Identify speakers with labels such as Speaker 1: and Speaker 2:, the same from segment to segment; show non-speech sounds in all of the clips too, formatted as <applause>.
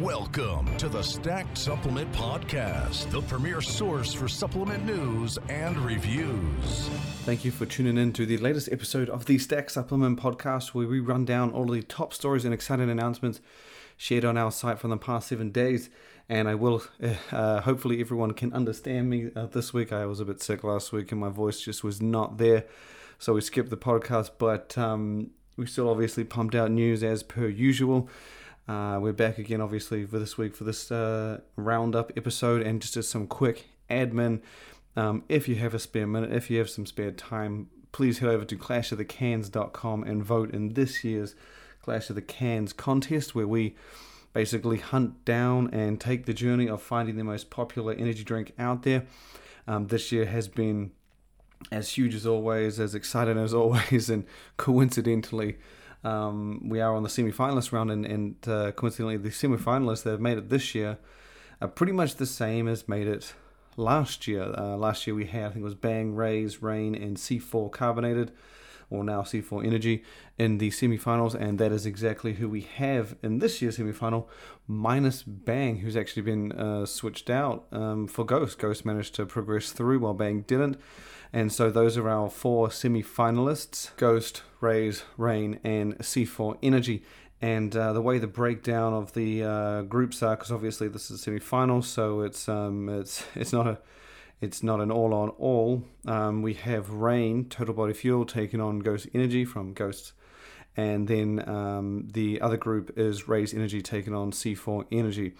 Speaker 1: Welcome to the Stacked Supplement Podcast, the premier source for supplement news and reviews.
Speaker 2: Thank you for tuning in to the latest episode of the Stack Supplement Podcast, where we run down all the top stories and exciting announcements shared on our site from the past seven days. And I will, uh, hopefully, everyone can understand me uh, this week. I was a bit sick last week and my voice just was not there. So we skipped the podcast, but um, we still obviously pumped out news as per usual. Uh, we're back again, obviously, for this week for this uh, roundup episode, and just as some quick admin. Um, if you have a spare minute, if you have some spare time, please head over to clashofthecans.com and vote in this year's Clash of the Cans contest, where we basically hunt down and take the journey of finding the most popular energy drink out there. Um, this year has been as huge as always, as exciting as <laughs> always, and coincidentally, um, we are on the semi-finalist round, and, and uh, coincidentally, the semi-finalists that have made it this year are pretty much the same as made it last year. Uh, last year we had, I think it was Bang, Raze, Reign, and C4 Carbonated, or now C4 Energy, in the semi-finals, and that is exactly who we have in this year's semi-final, minus Bang, who's actually been uh, switched out um, for Ghost. Ghost managed to progress through while Bang didn't. And so those are our four semi finalists Ghost, Raze, Reign, and C4 Energy. And uh, the way the breakdown of the uh, groups are, because obviously this is semi final, so it's um, it's it's not a it's not an all on all. Um, we have Reign, Total Body Fuel, taking on Ghost Energy from Ghosts. And then um, the other group is Raze Energy taking on C4 Energy.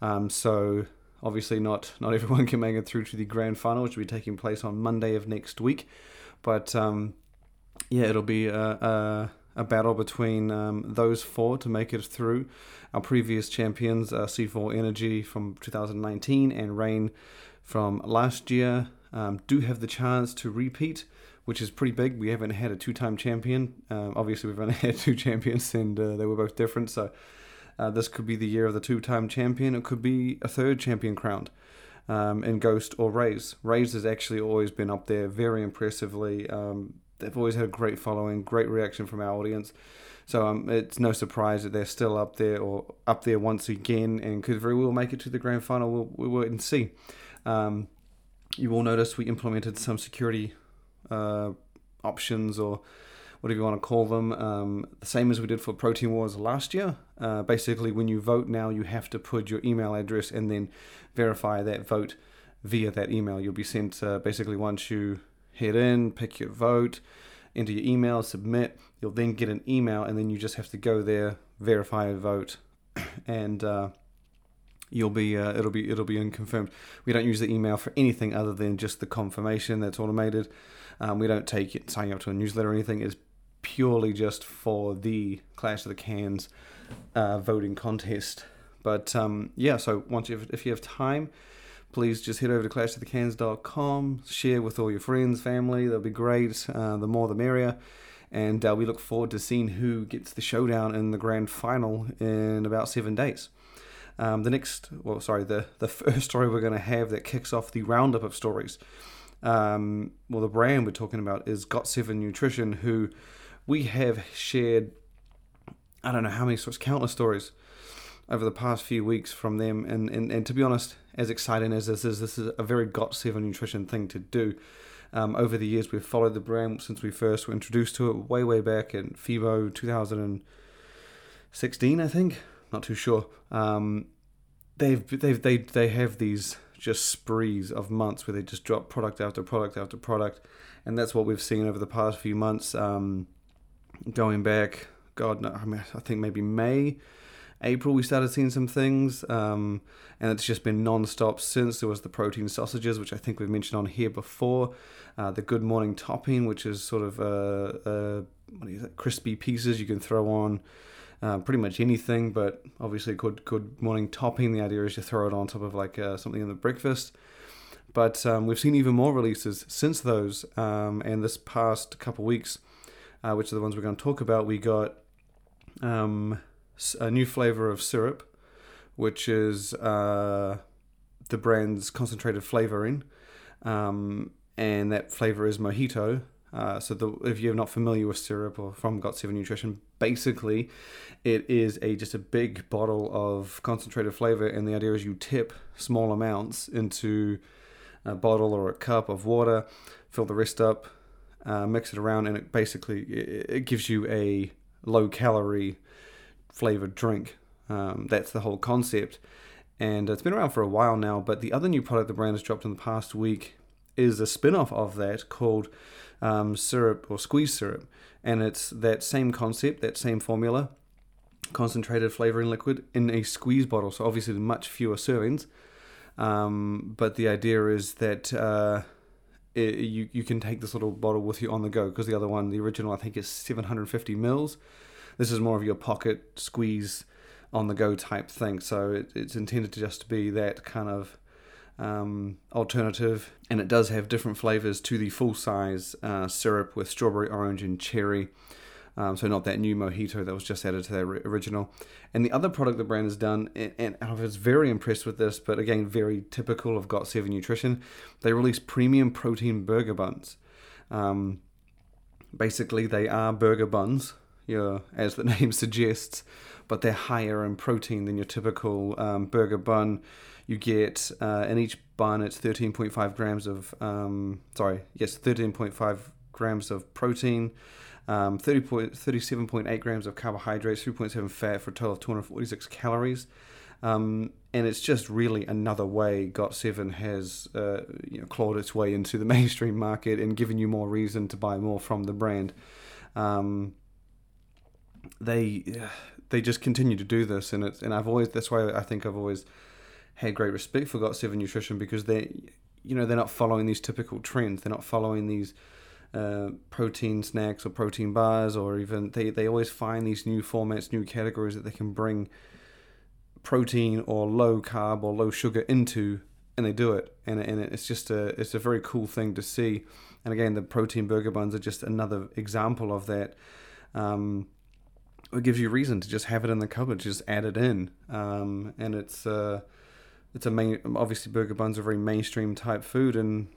Speaker 2: Um, so Obviously, not not everyone <laughs> can make it through to the grand final, which will be taking place on Monday of next week. But um, yeah, it'll be a, a, a battle between um, those four to make it through. Our previous champions, uh, C4 Energy from 2019 and Reign from last year, um, do have the chance to repeat, which is pretty big. We haven't had a two-time champion. Um, obviously, we've only <laughs> had two champions, and uh, they were both different. So uh, this could be the year of the two time champion. It could be a third champion crowned um, in Ghost or Raze. Raze has actually always been up there very impressively. Um, they've always had a great following, great reaction from our audience. So um, it's no surprise that they're still up there or up there once again and could very well make it to the grand final. We'll, we'll wait and see. Um, you will notice we implemented some security uh, options or whatever you want to call them, um, the same as we did for Protein Wars last year. Uh, basically, when you vote now, you have to put your email address and then verify that vote via that email. You'll be sent uh, basically once you head in, pick your vote, enter your email, submit. You'll then get an email, and then you just have to go there, verify a vote, <coughs> and uh, you'll be uh, it'll be it'll be unconfirmed. We don't use the email for anything other than just the confirmation that's automated. Um, we don't take it signing up to a newsletter or anything. It's purely just for the Clash of the Cans uh, voting contest. But um, yeah, so once you have, if you have time, please just head over to clashofthecans.com, share with all your friends, family. That'll be great. Uh, the more, the merrier. And uh, we look forward to seeing who gets the showdown in the grand final in about seven days. Um, the next, well, sorry, the, the <laughs> first story we're going to have that kicks off the roundup of stories. Um, well, the brand we're talking about is Got7 Nutrition, who we have shared, I don't know how many sorts, countless stories over the past few weeks from them. And, and, and to be honest, as exciting as this is, this is a very Got7 nutrition thing to do. Um, over the years, we've followed the brand since we first were introduced to it way, way back in FIBO 2016, I think. Not too sure. Um, they've they've they they have these just sprees of months where they just drop product after product after product, and that's what we've seen over the past few months. Um, going back, God, no, I, mean, I think maybe May, April, we started seeing some things, um, and it's just been non-stop since. There was the protein sausages, which I think we've mentioned on here before, uh, the Good Morning topping, which is sort of uh, uh, crispy pieces you can throw on. Uh, pretty much anything, but obviously good good morning topping. The idea is to throw it on top of like uh, something in the breakfast. But um, we've seen even more releases since those, um, and this past couple weeks, uh, which are the ones we're going to talk about, we got um, a new flavor of syrup, which is uh, the brand's concentrated flavoring, um, and that flavor is mojito. Uh, so the, if you're not familiar with syrup or from Got7 Nutrition, basically it is a just a big bottle of concentrated flavor, and the idea is you tip small amounts into a bottle or a cup of water, fill the rest up, uh, mix it around, and it basically it, it gives you a low calorie flavored drink. Um, that's the whole concept, and it's been around for a while now. But the other new product the brand has dropped in the past week is a spin off of that called um, syrup or squeeze syrup, and it's that same concept, that same formula, concentrated flavoring liquid in a squeeze bottle. So obviously much fewer servings, um, but the idea is that. Uh, it, you you can take this little bottle with you on the go because the other one, the original, I think is 750 mils. This is more of your pocket squeeze on the go type thing. So it, it's intended to just be that kind of um, alternative, and it does have different flavors to the full size uh, syrup with strawberry, orange, and cherry. Um, so not that new mojito that was just added to their original. And the other product the brand has done, and, and I was very impressed with this, but again, very typical of Got7 Nutrition, they release premium protein burger buns. Um, basically, they are burger buns, you know, as the <laughs> name suggests, but they're higher in protein than your typical um, burger bun. You get uh, in each bun, it's 13.5 grams of, um, sorry, yes, 13.5 grams of protein, um, 30 point, 37.8 grams of carbohydrates, 3.7 fat for a total of 246 calories. Um, and it's just really another way Got7 has uh, you know, clawed its way into the <laughs> mainstream market and given you more reason to buy more from the brand. Um, they <sighs> they just continue to do this, and it's and I've always that's why I think I've always had great respect for Got7 Nutrition because they you know they're not following these typical trends. They're not following these uh, protein snacks or protein bars, or even they, they always find these new formats, new categories that they can bring protein or low carb or low sugar into, and they do it. And, and it's just a it's a very cool thing to see. And again, the protein burger buns are just another example of that. Um, it gives you reason to just have it in the cupboard, just add it in, um, and it's uh, it's a main. Obviously, burger buns are very mainstream type food, and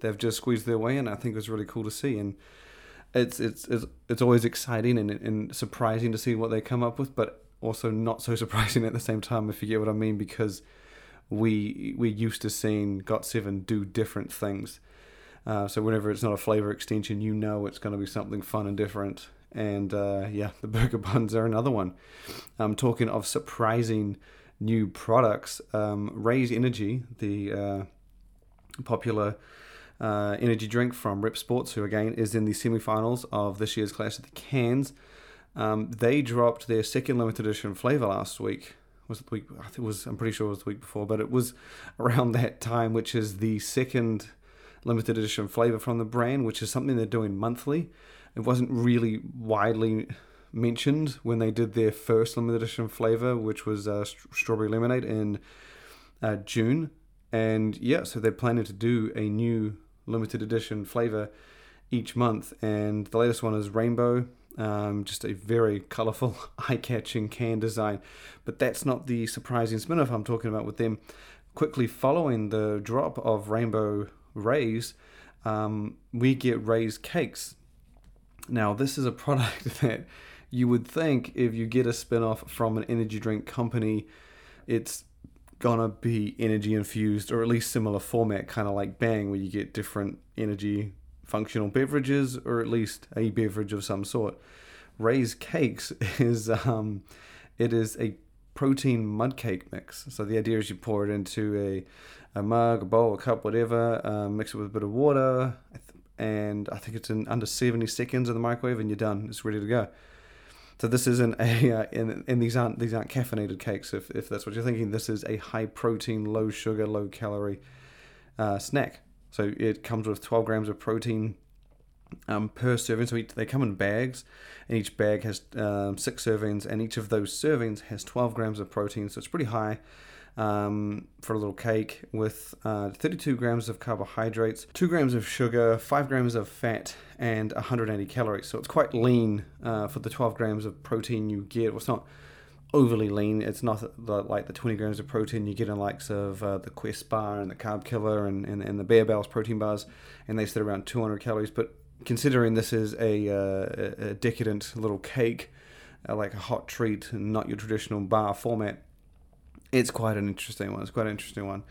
Speaker 2: they've just squeezed their way in. I think it was really cool to see, and it's it's it's, it's always exciting and, and surprising to see what they come up with, but also not so <laughs> surprising at the same time, if you get what I mean, because we we're used to seeing Got7 do different things. Uh, so whenever it's not a flavor extension, you know it's going to be something fun and different. And uh, yeah, the <laughs> burger buns are another one. I'm talking of surprising new products. Um, Raze Energy, the uh, popular uh, energy drink from REPP Sports, who again is in the semi-finals of this year's Clash of the Cans. Um, they dropped their second limited edition flavor last week. Was it week? I think was. I'm pretty sure it was the week before, but it was around <laughs> that time, which is the second limited edition flavor from the brand, which is something they're doing monthly. It wasn't really widely mentioned when they did their first limited edition flavor, which was uh, strawberry lemonade in uh, June. And yeah, so they're planning to do a new limited edition flavor each month. And the latest one is rainbow, um, just a very colorful, <laughs> eye catching can design. But that's not the surprising spin off I'm talking about with them. Quickly following the drop of Rainbow Raze, um, we get Raze cakes. Now, this is a <laughs> product that you would think if you get a spin off from an energy drink company, it's gonna be energy infused or at least similar format, kind of like Bang, where you get different energy functional beverages or at least a beverage of some sort. Raze Cakes <laughs> is um, it is a protein mud cake mix. So the idea is you pour it into a, a mug, a bowl, a cup, whatever, um, mix it with a bit of water, and I think it's in under 70 seconds in the microwave, and you're done. It's ready to go. So this isn't <laughs> a uh, and, and these aren't these aren't caffeinated cakes. If, if that's what you're thinking, this is a high protein, low sugar, low calorie uh, snack. So it comes with 12 grams of protein um, per serving. So each, they come in bags, and each bag has um, six servings, and each of those servings has 12 grams of protein. So it's pretty high um, for a little cake with uh, 32 grams of carbohydrates, 2 grams of sugar, 5 grams of fat, and 180 calories. So it's quite lean uh, for the 12 grams of protein you get. Well, it's not overly lean. It's not the, like the 20 grams of protein you get in likes of uh, the Quest bar and the Carb Killer and, and, and the Barebells protein bars, and they sit around 200 calories. But considering this is a, uh, a decadent little cake, uh, like a hot treat, not your traditional bar format, it's quite an interesting one. It's quite an interesting one.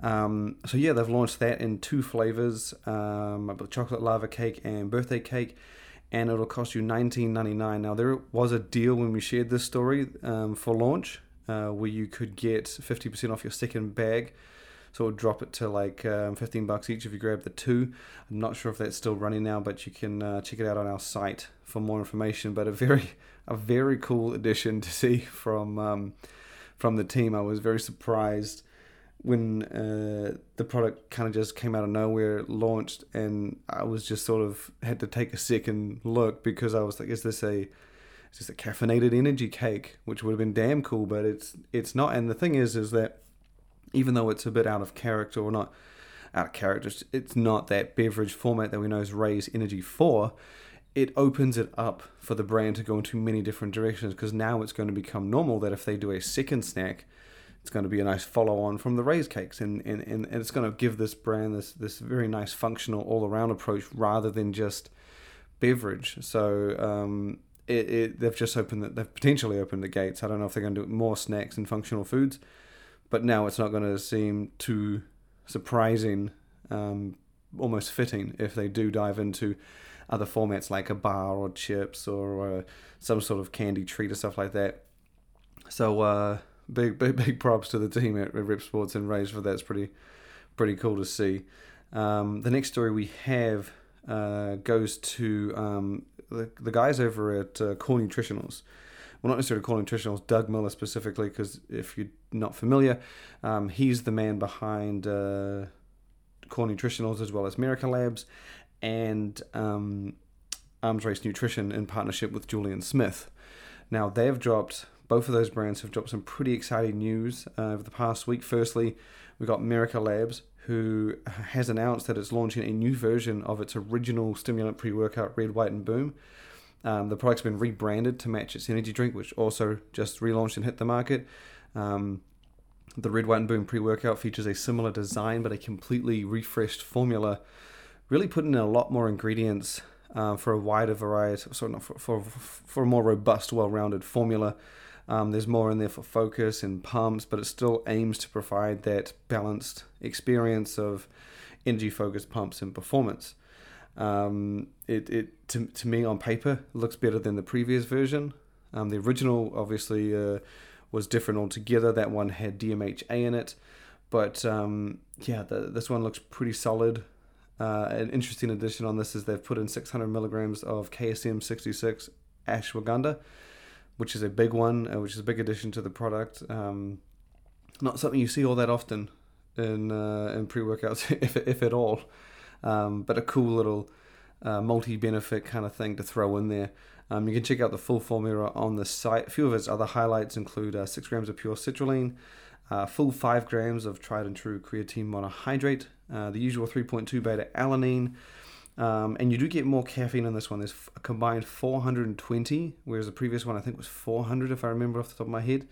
Speaker 2: Um, so yeah, they've launched that in two flavors: um, chocolate lava cake and birthday cake, and it'll cost you nineteen ninety nine. Now there was a deal when we shared this story um, for launch, uh, where you could get fifty percent off your second bag. So it'll drop it to like um, 15 bucks each if you grab the two. I'm not sure if that's still running now, but you can uh, check it out on our site for more information. But a very, <laughs> a very cool addition to see from um, from the team. I was very surprised when uh, the product kind of just came out of nowhere, launched, and I was just sort of had to take a second look because I was like, is this a is this a caffeinated energy cake, which would have been damn cool, but it's it's not. And the thing is, is that even though it's a bit out of character or not out of character, it's not that beverage format that we know is Raze Energy for. It opens it up for the brand to go into many different directions because now it's going to become normal that if they do a second snack, it's going to be a nice follow on from the Raze cakes and, and, and, it's going to give this brand this, this very nice functional all around approach rather than just beverage. So um, it, it, they've just opened the, they've potentially opened the gates. I don't know if they're going to do more snacks and functional foods but now it's not going to seem too surprising, um, almost fitting if they do dive into other formats like a bar or chips or uh, some sort of candy treat or stuff like that. So uh, big, big, <laughs> big props to the team at, REPP Sports and Raze for that. It's pretty, pretty cool to see. Um, the next story we have uh, goes to um, the, the guys over at uh, Core Nutritionals well, not necessarily Core Nutritionals, Doug Miller specifically, because if you're not familiar, um, he's the man behind uh, Core Nutritionals as well as Merica Labz and um, Arms Race Nutrition in partnership with Julian Smith. Now, they've dropped, both of those brands have dropped some pretty exciting news uh, over the past week. Firstly, we got Merica Labz, who has announced that it's launching a new version of its original stimulant pre workout Red, White, and Boom. Um, the product's been rebranded to match its energy drink, which also just relaunched and hit the market. Um, the Red, White, and Boom pre workout features a similar design but a completely refreshed formula, really putting in a lot more ingredients uh, for a wider variety, sort of for, for, for a more robust, well rounded formula. Um, there's more in there for focus and pumps, but it still aims to provide that balanced experience of energy focused pumps and performance. Um, it it to, to me on paper looks better than the previous version. Um, the original obviously uh, was different altogether. That one had DMHA in it, but um, yeah, the, this one looks pretty solid. Uh, an interesting addition on this is they've put in 600 milligrams of KSM 66 ashwagandha, which is a big one, uh, which is a big addition to the product. Um, not something you see all that often in uh, in pre workouts, <laughs> if if at all um, but a cool little uh, multi benefit kind of thing to throw in there. Um, you can check out the full formula on the site. A few of its other highlights include uh, 6 grams of pure citrulline, uh, full 5 grams of tried and true creatine monohydrate, uh, the usual 3.2 beta alanine. Um, and you do get more caffeine in this one. There's a combined 420, whereas the previous one I think was 400 if I remember off the top of my head.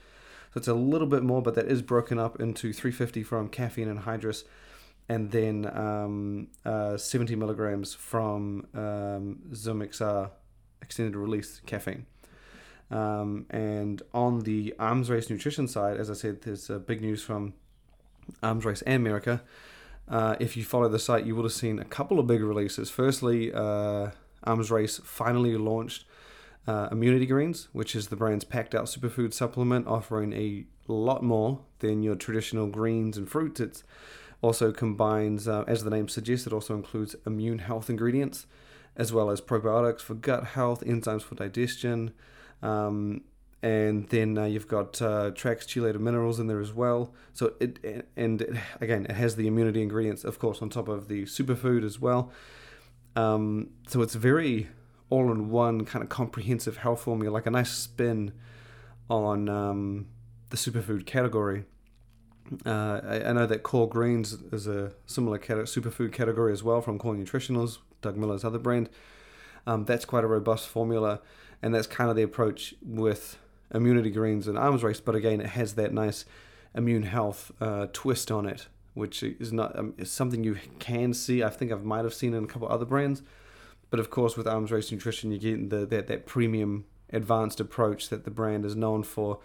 Speaker 2: So it's a little bit more, but that is broken up into 350 from caffeine anhydrous and then um, uh, 70 milligrams from um, XR extended release caffeine. Um, and on the Arms Race nutrition side, as I said, there's uh, big news from Arms Race and America. Uh, if you follow the site, you would have seen a couple of big releases. Firstly, uh, Arms Race finally launched uh, Immunity Greens, which is the brand's packed out superfood supplement, offering a lot more than your traditional greens and fruits. It's also combines, uh, as the name suggests, it also includes immune health ingredients, as well as probiotics for gut health, enzymes for digestion, um, and then uh, you've got uh, Trax chelated minerals in there as well. So it and it, again, it has the immunity ingredients, of course, on top of the superfood as well. Um, so it's very all-in-one kind of comprehensive health formula, like a nice spin on um, the superfood category. Uh, I, I, know that Core Greens is a similar cat- superfood category as well from Core Nutritionals, Doug Miller's other brand. Um, that's quite a robust formula, and that's kind of the approach with Immunity Greens and Arms Race. But again, it has that nice immune health uh, twist on it, which is not um, is something you can see. I think I might have seen in a couple other brands, But of course, with Arms Race Nutrition, you get the, that, that premium advanced approach that the brand is known for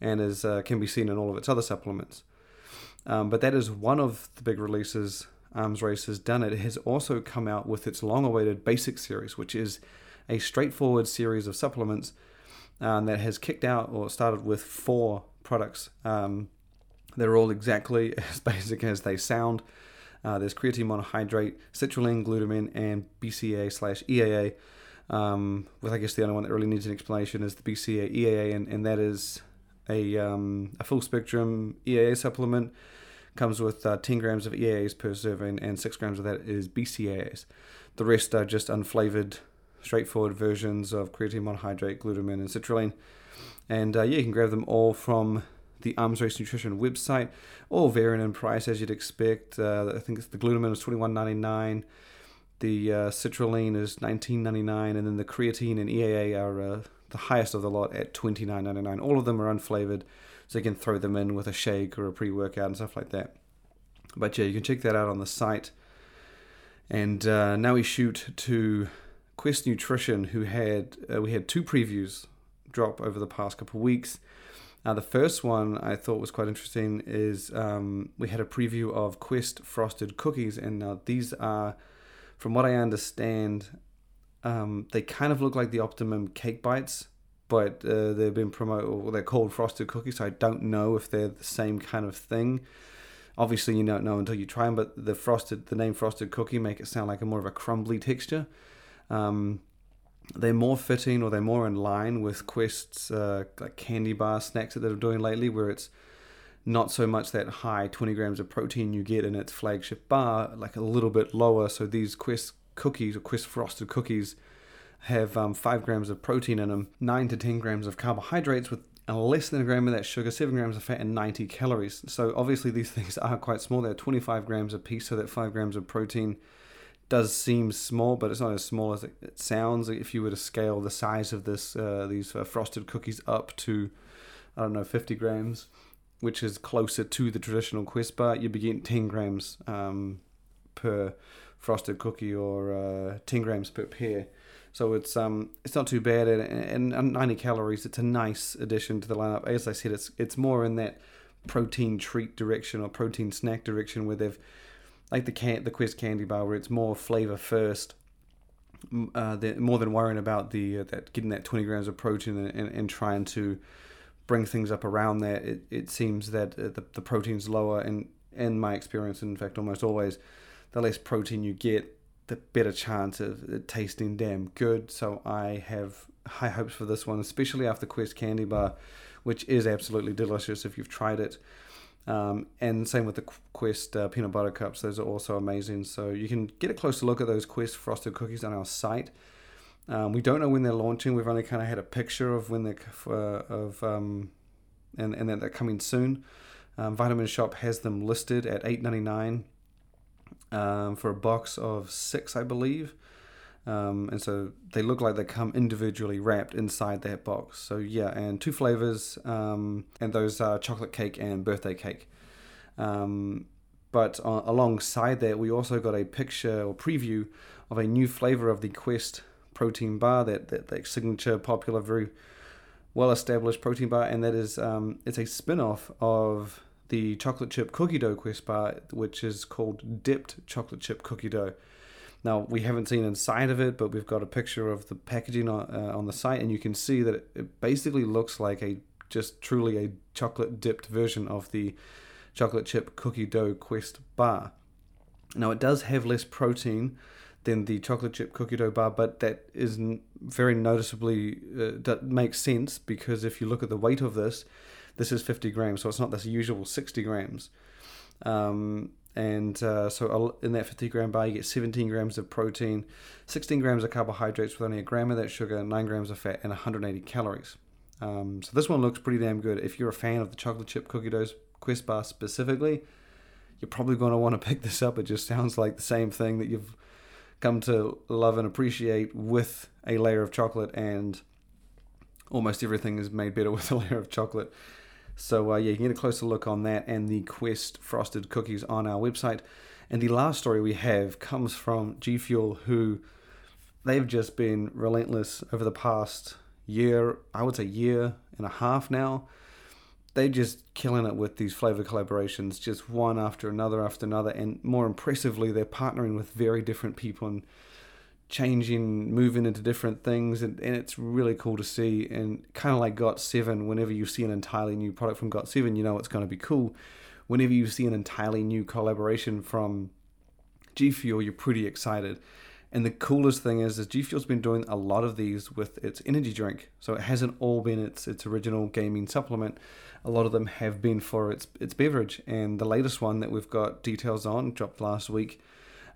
Speaker 2: and is, uh, can be seen in all of its other supplements. Um, but that is one of the big releases Arms Race has done. It has also come out with its long awaited Basic series, which is a straightforward series of supplements um, that has kicked out or started with four products. Um, they're all exactly <laughs> as basic as they sound. Uh, there's creatine monohydrate, citrulline, glutamine, and BCAA slash EAA. Um, with I guess the only one that really needs an explanation is the BCAA EAA, and, and that is a, um, a full spectrum EAA supplement. Comes with uh, 10 grams of EAAs per serving, and 6 grams of that is BCAAs. The rest are just unflavored, straightforward versions of creatine monohydrate, glutamine, and citrulline. And uh, yeah, you can grab them all from the Arms Race Nutrition website, all varying in price as you'd expect. Uh, I think it's the glutamine is twenty one ninety nine, the uh, citrulline is nineteen ninety nine, and then the creatine and EAA are uh, the highest of the lot at twenty nine ninety nine. All of them are unflavored, so you can throw them in with a shake or a pre workout and stuff like that. But yeah, you can check that out on the site. And uh, now we shoot to Quest Nutrition, who had uh, we had two previews drop over the past couple of weeks. Now, the first one I thought was quite interesting is um, we had a preview of Quest frosted cookies, and now these are, from what I understand, um, they kind of look like the Optimum cake bites, but uh, they've been promoted, or they're called frosted cookies. So I don't know if they're the same kind of thing. Obviously, you don't know until you try them, but the frosted, the name frosted cookie, make it sound like a more of a crumbly texture. Um, they're more fitting or they're more in line with Quest's uh, like candy bar snacks that they're doing lately, where it's not so much that high 20 grams of protein you get in its flagship bar, like a little bit lower. So these Quest cookies or Quest frosted cookies have um, 5 grams of protein in them, 9 to 10 grams of carbohydrates with less than a gram of that sugar, 7 grams of fat, and 90 calories. So obviously these <laughs> things are quite small. They're 25 grams a piece, so that 5 grams of protein does seem small, but it's not as small as it, sounds. If you were to scale the size of this, uh, these uh, frosted cookies up to, I don't know, 50 grams, which is closer to the traditional Quest bar, you'd be getting 10 grams um, per frosted cookie or uh, 10 grams per pair. So it's um it's not too bad, and, and 90 calories. It's a nice addition to the lineup. As I said, it's it's more in that protein treat direction or protein snack direction where they've like the can the Quest candy bar where it's more flavor first. Uh, more than worrying about the uh, that getting that 20 grams of protein and, and, and, trying to bring things up around that, it, it seems that uh, the, the protein's lower. And in my experience, in fact, almost always, the less protein you get, the better chance of it tasting damn good. So I have high hopes for this one, especially after Quest Candy Bar, which is absolutely delicious if you've tried it. Um, and same with the Quest uh, peanut butter cups; those are also amazing. So you can get a closer look at those Quest frosted cookies on our site. Um, we don't know when they're launching. We've only kind of had a picture of when they're uh, of um, and and that they're coming soon. Um, Vitamin Shoppe has them listed at eight ninety nine um, for a box of six, I believe. Um, and so they look like they come individually wrapped inside that box. So yeah, and two flavors, um, and those are chocolate cake and birthday cake. Um, but alongside that, we also got a picture or preview of a new flavor of the Quest protein bar, that that, that signature, popular, very well-established protein bar, and that is um, it's a spin-off of the chocolate chip cookie dough Quest bar, which is called dipped chocolate chip cookie dough. Now we haven't seen inside of it, but we've got a picture of the packaging on, uh, on the site, and you can see that it basically looks like a just truly a chocolate dipped version of the chocolate chip cookie dough Quest bar. Now it does have less protein than the chocolate chip cookie dough bar, but that is very noticeably uh, that makes sense because if you look at the weight of this, this is 50 grams, so it's not this usual 60 grams. Um, and uh, so in that 50 gram bar, you get 17 grams of protein, 16 grams of carbohydrates with only a gram of that sugar, 9 grams of fat, and 180 calories. Um, so this one looks pretty damn good. If you're a fan of the chocolate chip cookie dough Quest bar specifically, you're probably going to want to pick this up. It just sounds like the same thing that you've come to love and appreciate with a layer of chocolate, and almost everything is made better <laughs> with a layer of chocolate. So uh, yeah, you can get a closer look on that and the Quest frosted cookies on our website. And the last story we have comes from G Fuel, who they've just been relentless over the past year, I would say year and a half now. They're just killing it with these flavor collaborations, just one after another after another. And more impressively, they're partnering with very different people and changing, moving into different things. And, and it's really cool to see. And kind of like Got7, whenever you see an entirely new product from Got7, you know it's going to be cool. Whenever you see an entirely new collaboration from G Fuel, you're pretty excited. And the coolest thing is, is G Fuel's been doing a lot of these with its energy drink. So it hasn't all been its its original gaming supplement. A lot of them have been for its its beverage. And the latest one that we've got details on, dropped last week,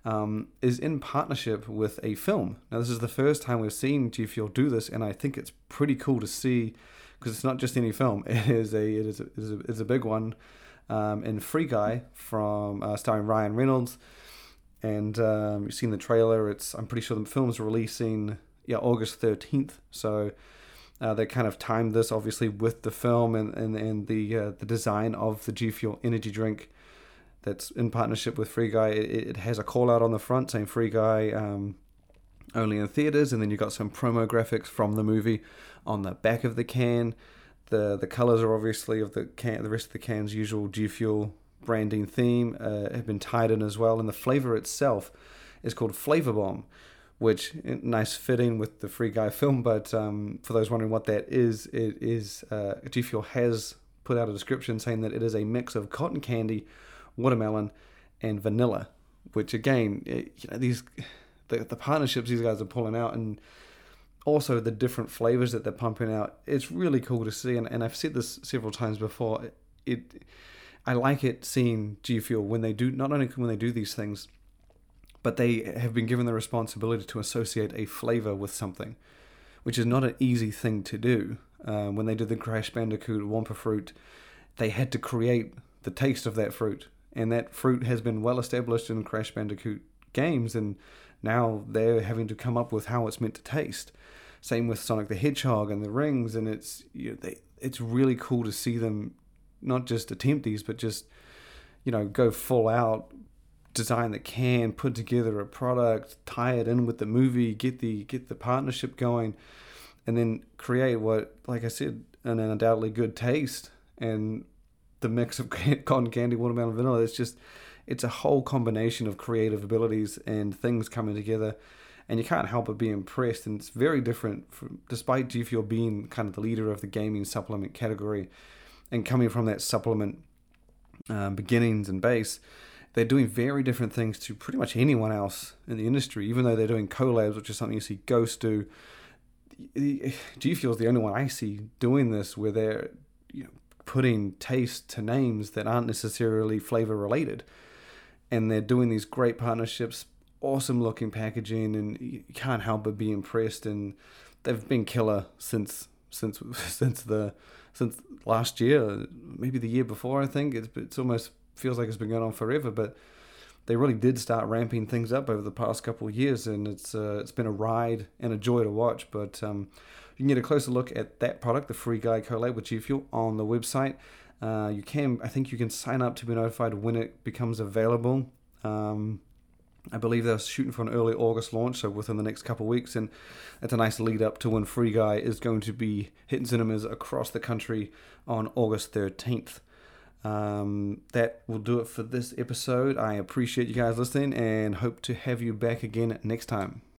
Speaker 2: um, is in partnership with a film. Now this is the first time we've seen G Fuel do this, and I think it's pretty cool to see because it's not just any film. <laughs> It is a it is a, it is a, it's a big one. Um, in Free Guy from uh, starring Ryan Reynolds and um, you've seen the trailer. It's I'm pretty sure the film's releasing yeah August 13th. So uh, they kind of timed this obviously with the film and and, and the uh, the design of the G Fuel energy drink that's in partnership with Free Guy. It, it has a call out on the front saying Free Guy. Um, only in theaters, and then you've got some promo graphics from the movie on the back of the can. the The colors are obviously of the can, the rest of the can's usual G Fuel branding theme uh, have been tied in as well, and the flavor itself is called Flavor Bomb, which nice fitting with the Free Guy film. But um, for those wondering what that is, it is uh, G Fuel has put out a description saying that it is a mix of cotton candy, watermelon, and vanilla. Which again, it, you know, these the, the partnerships these guys are pulling out and also the different flavors that they're pumping out. It's really cool to see, and, and I've said this several times before. It, it I like it seeing G Fuel when they do not only when they do these things, but they have been given the responsibility to associate a flavor with something, which is not an easy thing to do. Um, when they did the Crash Bandicoot Wumpa fruit, they had to create the taste of that fruit, and that fruit has been well established in Crash Bandicoot games, and now they're having to come up with how it's meant to taste. Same with Sonic the Hedgehog and the rings, and it's you know, they, it's really cool to see them not just attempt these, but just you know go full out, design the can, put together a product, tie it in with the movie, get the get the partnership going, and then create what, like I said, an undoubtedly good taste and the mix of <laughs> cotton candy, watermelon, vanilla. It's just it's a whole combination of creative abilities and things coming together and you can't help but be impressed. And it's very different, from, despite G Fuel being kind of the leader of the gaming supplement category and coming from that supplement um, beginnings and base, they're doing very different things to pretty much anyone else in the industry. Even though they're doing collabs, which is something you see Ghost do, <sighs> G is the only one I see doing this, where they're you know, putting taste to names that aren't necessarily flavor related, and they're doing these great partnerships, awesome looking packaging, and you can't help but be impressed. And they've been killer since since <laughs> since the since last year, maybe the year before. I think it's it's almost feels like it's been going on forever, but they really did start ramping things up over the past couple of years, and it's uh, it's been a ride and a joy to watch. But um, you can get a closer look at that product, the Free Guy collab with G Fuel, on the website. Uh, you can, I think, you can sign up to be notified when it becomes available. Um, I believe they're shooting for an early August launch, so within the next couple weeks, and it's a nice lead up to when Free Guy is going to be hitting cinemas across the country on August 13th. Um, that will do it for this episode. I appreciate you guys listening and hope to have you back again next time.